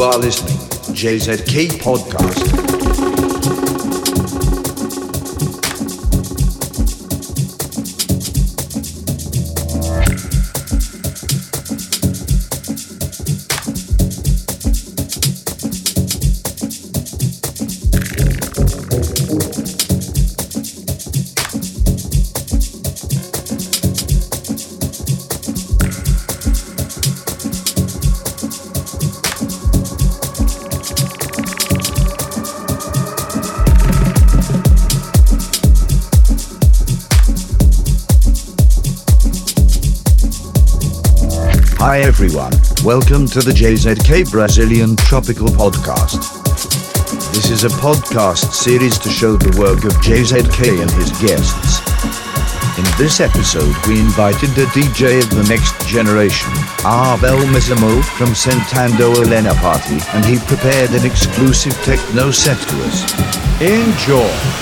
Are listening JZK Podcast. Welcome to the JZK Brazilian Tropical Podcast. This is a podcast series to show the work of JZK and his guests. In this episode we invited the DJ of the next generation, Abel Mesamo from Sentando Elena Party and he prepared an exclusive techno set to us. Enjoy!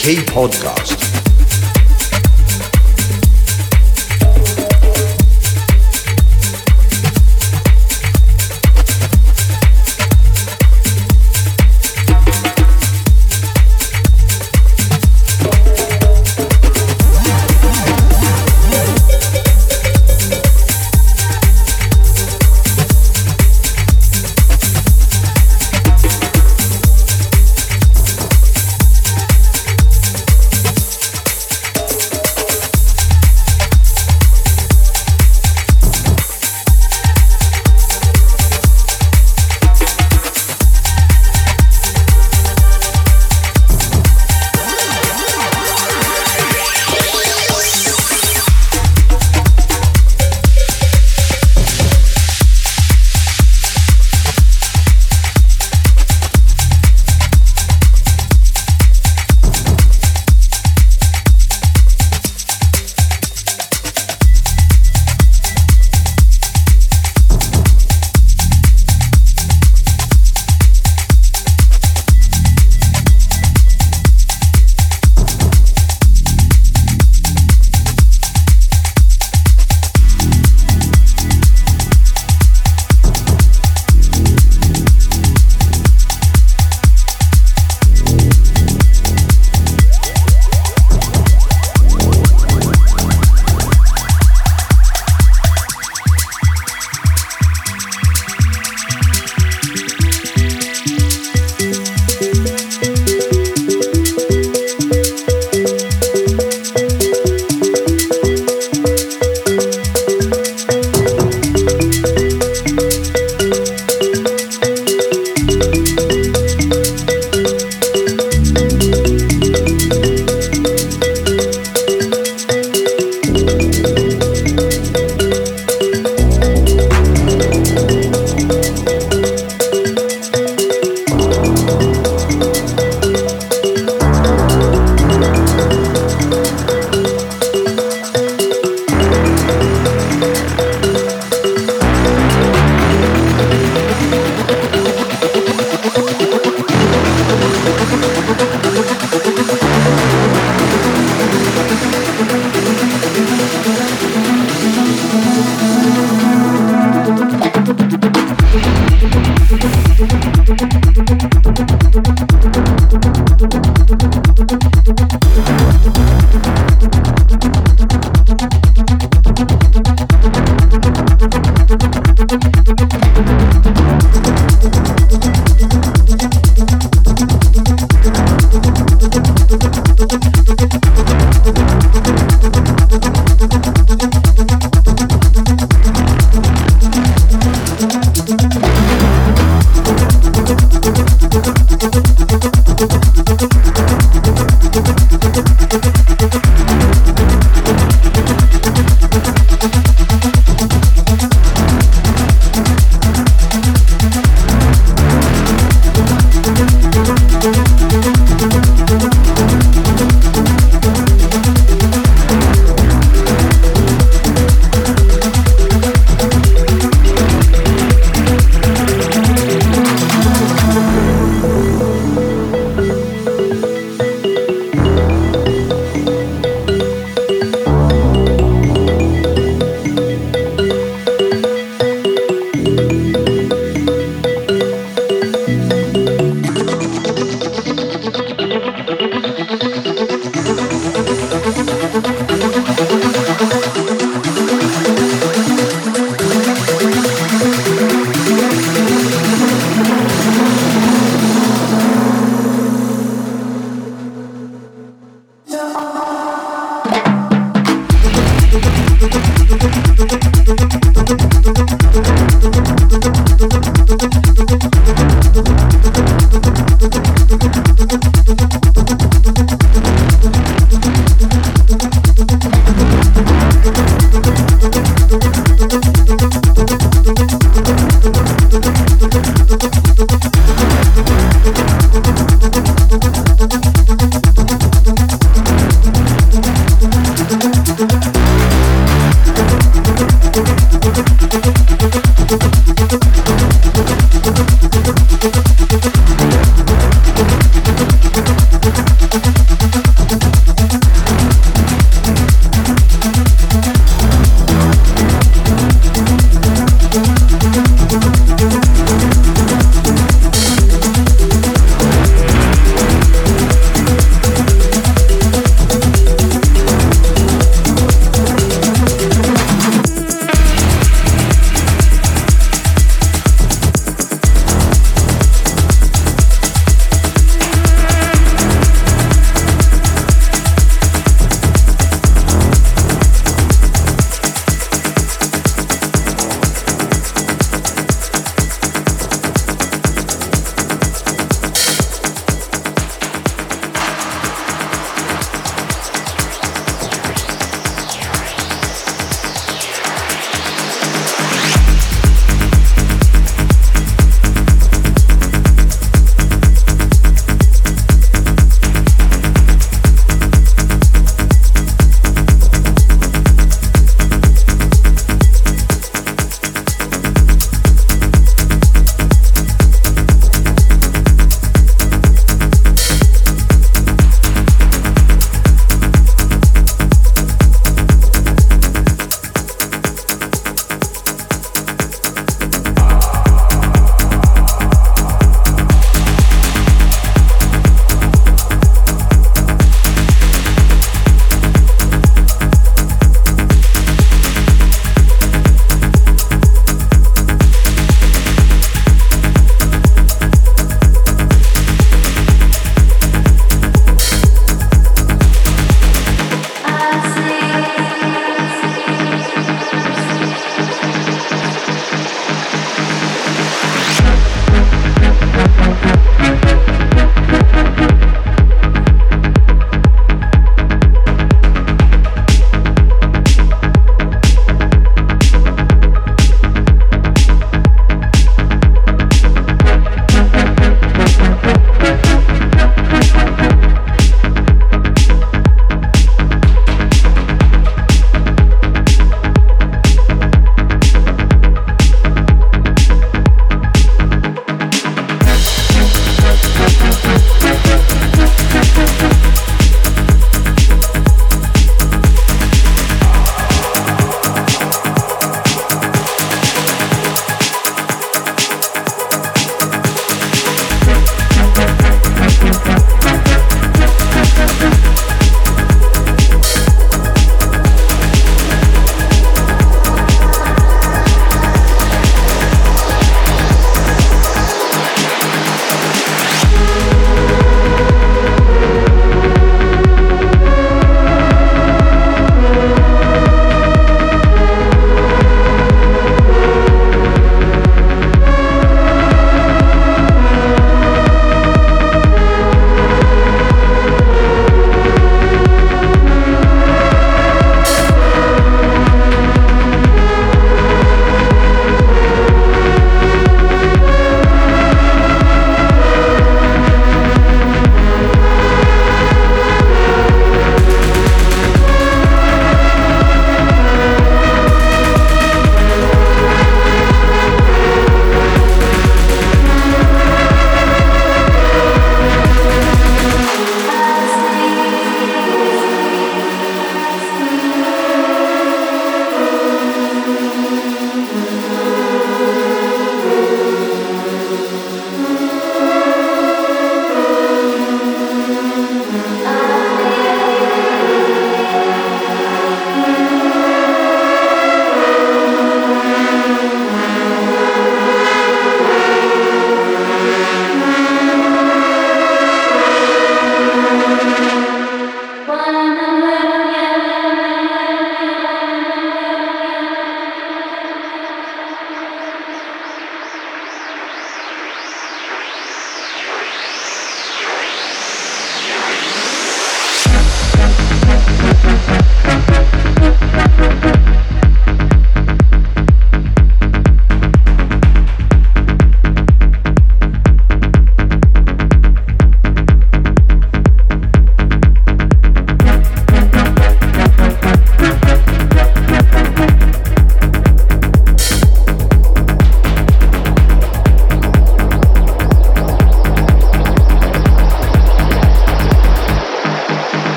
JZK Podcast.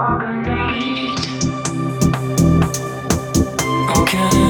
All night. Okay.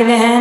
again.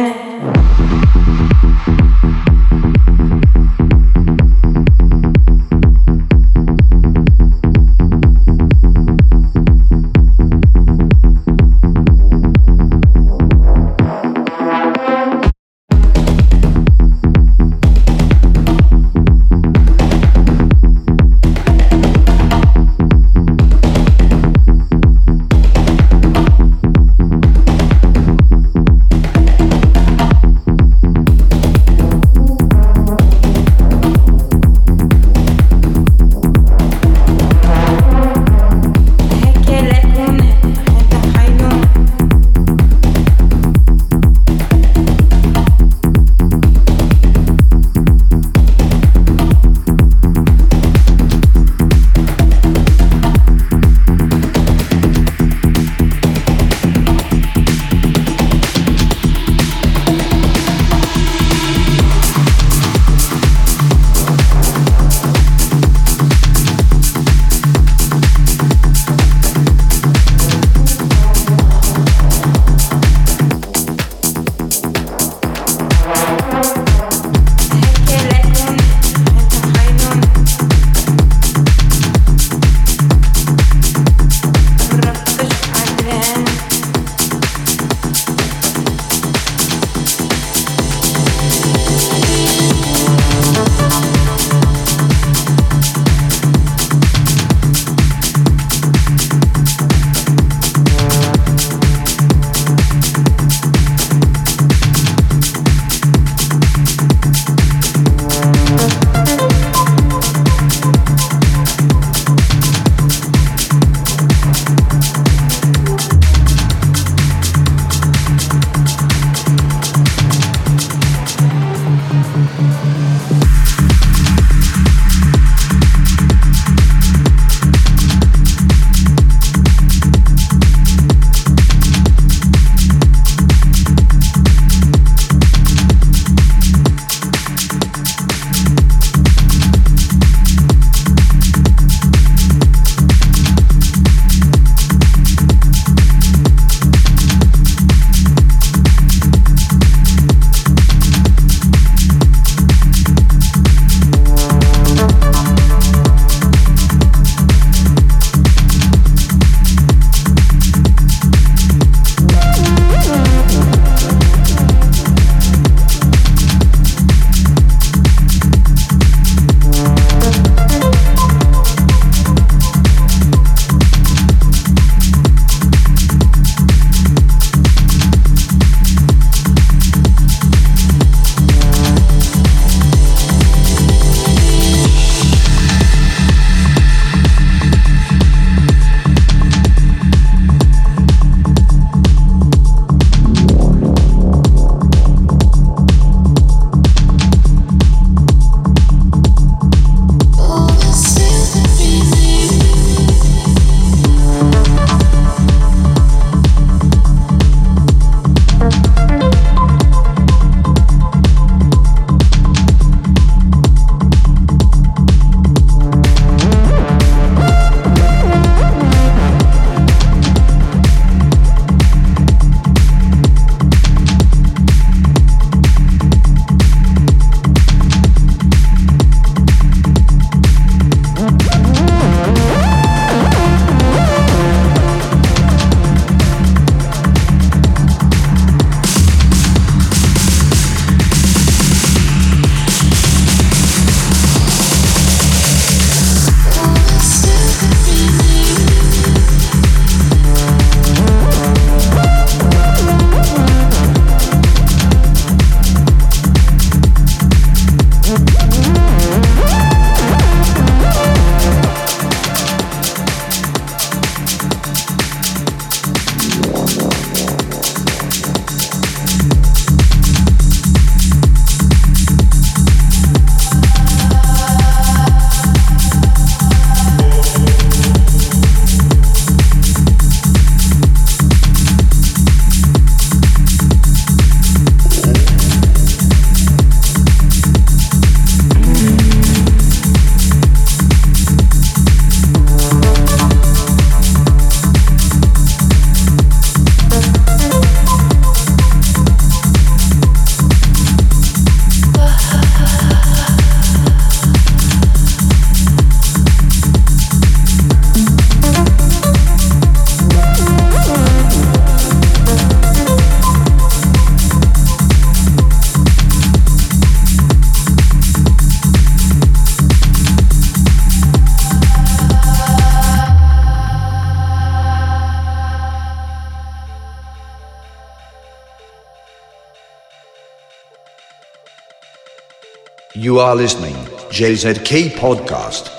You are listening JZK Podcast.